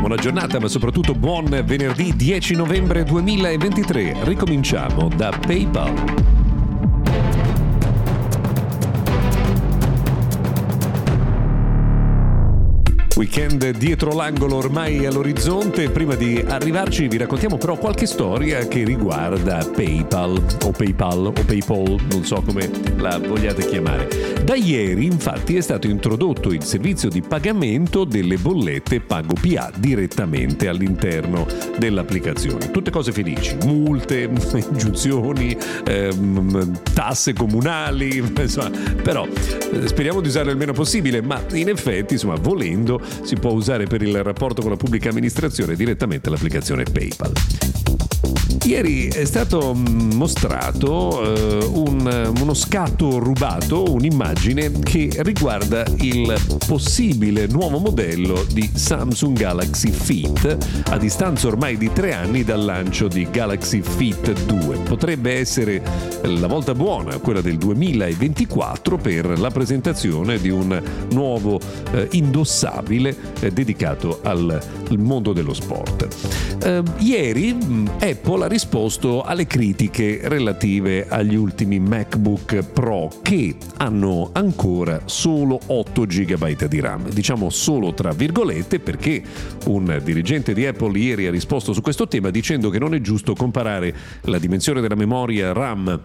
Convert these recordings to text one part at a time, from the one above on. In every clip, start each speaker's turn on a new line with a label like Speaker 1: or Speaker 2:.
Speaker 1: Buona giornata, ma soprattutto buon venerdì 10 novembre 2023. Ricominciamo da PayPal. Weekend dietro l'angolo ormai all'orizzonte. Prima di arrivarci vi raccontiamo però qualche storia che riguarda PayPal o PayPal o PayPal, non so come la vogliate chiamare. Da ieri infatti è stato introdotto il servizio di pagamento delle bollette Pago PA direttamente all'interno dell'applicazione. Tutte cose felici, multe, ingiunzioni, ehm, tasse comunali, insomma, però eh, speriamo di usarle il meno possibile, ma in effetti, insomma, volendo si può usare per il rapporto con la pubblica amministrazione direttamente l'applicazione PayPal. Ieri è stato mm, mostrato eh, un, uno scatto rubato, un'immagine che riguarda il possibile nuovo modello di Samsung Galaxy Fit a distanza ormai di tre anni dal lancio di Galaxy Fit 2. Potrebbe essere la volta buona, quella del 2024, per la presentazione di un nuovo eh, indossabile eh, dedicato al, al, mondo dello sport. Eh, ieri mm, Apple ha risposto alle critiche relative agli ultimi MacBook Pro che hanno ancora solo 8 GB di RAM. Diciamo solo tra virgolette perché un dirigente di Apple ieri ha risposto su questo tema dicendo che non è giusto comparare la dimensione della memoria RAM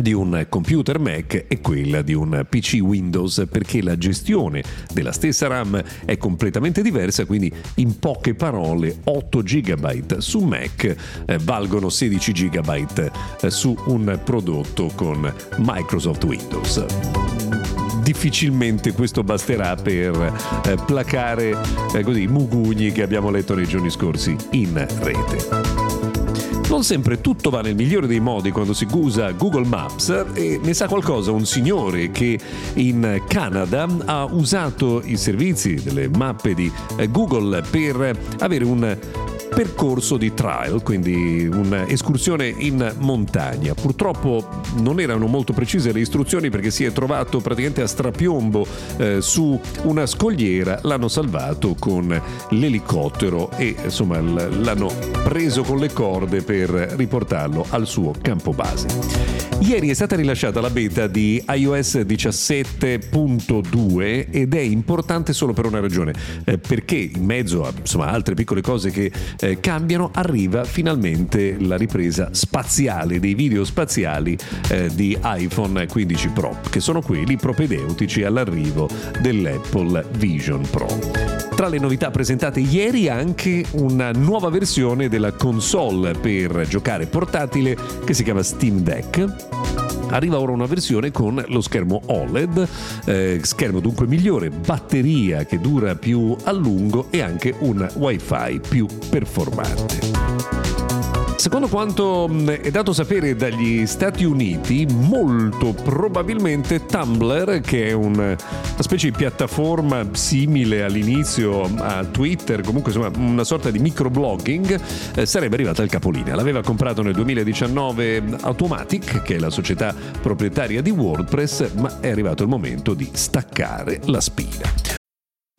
Speaker 1: di un computer Mac e quella di un PC Windows perché la gestione della stessa RAM è completamente diversa, quindi in poche parole 8 GB su Mac eh, valgono valgono 16 GB eh, su un prodotto con Microsoft Windows difficilmente questo basterà per eh, placare eh, così, i mugugni che abbiamo letto nei giorni scorsi in rete. Non sempre tutto va nel migliore dei modi quando si usa Google Maps e ne sa qualcosa un signore che in Canada ha usato i servizi delle mappe di Google per avere un percorso di trial, quindi un'escursione in montagna. Purtroppo non erano molto precise le istruzioni perché si è trovato praticamente a strapiombo eh, su una scogliera, l'hanno salvato con l'elicottero e insomma l'hanno preso con le corde per riportarlo al suo campo base. Ieri è stata rilasciata la beta di iOS 17.2 ed è importante solo per una ragione, eh, perché in mezzo a insomma, altre piccole cose che eh, cambiano arriva finalmente la ripresa spaziale dei video spaziali eh, di iPhone 15 Pro, che sono quelli propedeutici all'arrivo dell'Apple Vision Pro. Tra le novità presentate ieri anche una nuova versione della console per giocare portatile che si chiama Steam Deck Arriva ora una versione con lo schermo OLED, eh, schermo dunque migliore, batteria che dura più a lungo e anche un wifi più performante. Secondo quanto è dato sapere dagli Stati Uniti, molto probabilmente Tumblr, che è una specie di piattaforma simile all'inizio a Twitter, comunque insomma una sorta di microblogging, eh, sarebbe arrivata al capolinea. L'aveva comprato nel 2019 Automatic, che è la società proprietaria di WordPress, ma è arrivato il momento di staccare la spina.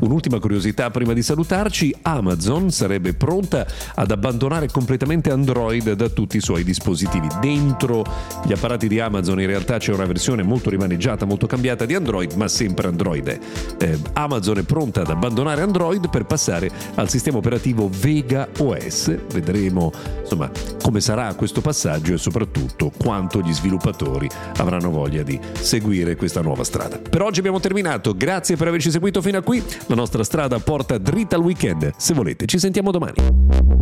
Speaker 1: Un'ultima curiosità prima di salutarci, Amazon sarebbe pronta ad abbandonare completamente Android da tutti i suoi dispositivi. Dentro gli apparati di Amazon in realtà c'è una versione molto rimaneggiata, molto cambiata di Android, ma sempre Android. Eh, Amazon è pronta ad abbandonare Android per passare al sistema operativo Vega OS. Vedremo insomma come sarà questo passaggio e soprattutto quanto gli sviluppatori avranno voglia di seguire questa nuova strada. Per oggi abbiamo terminato, grazie per averci seguito fino a qui. La nostra strada porta dritta al weekend. Se volete, ci sentiamo domani.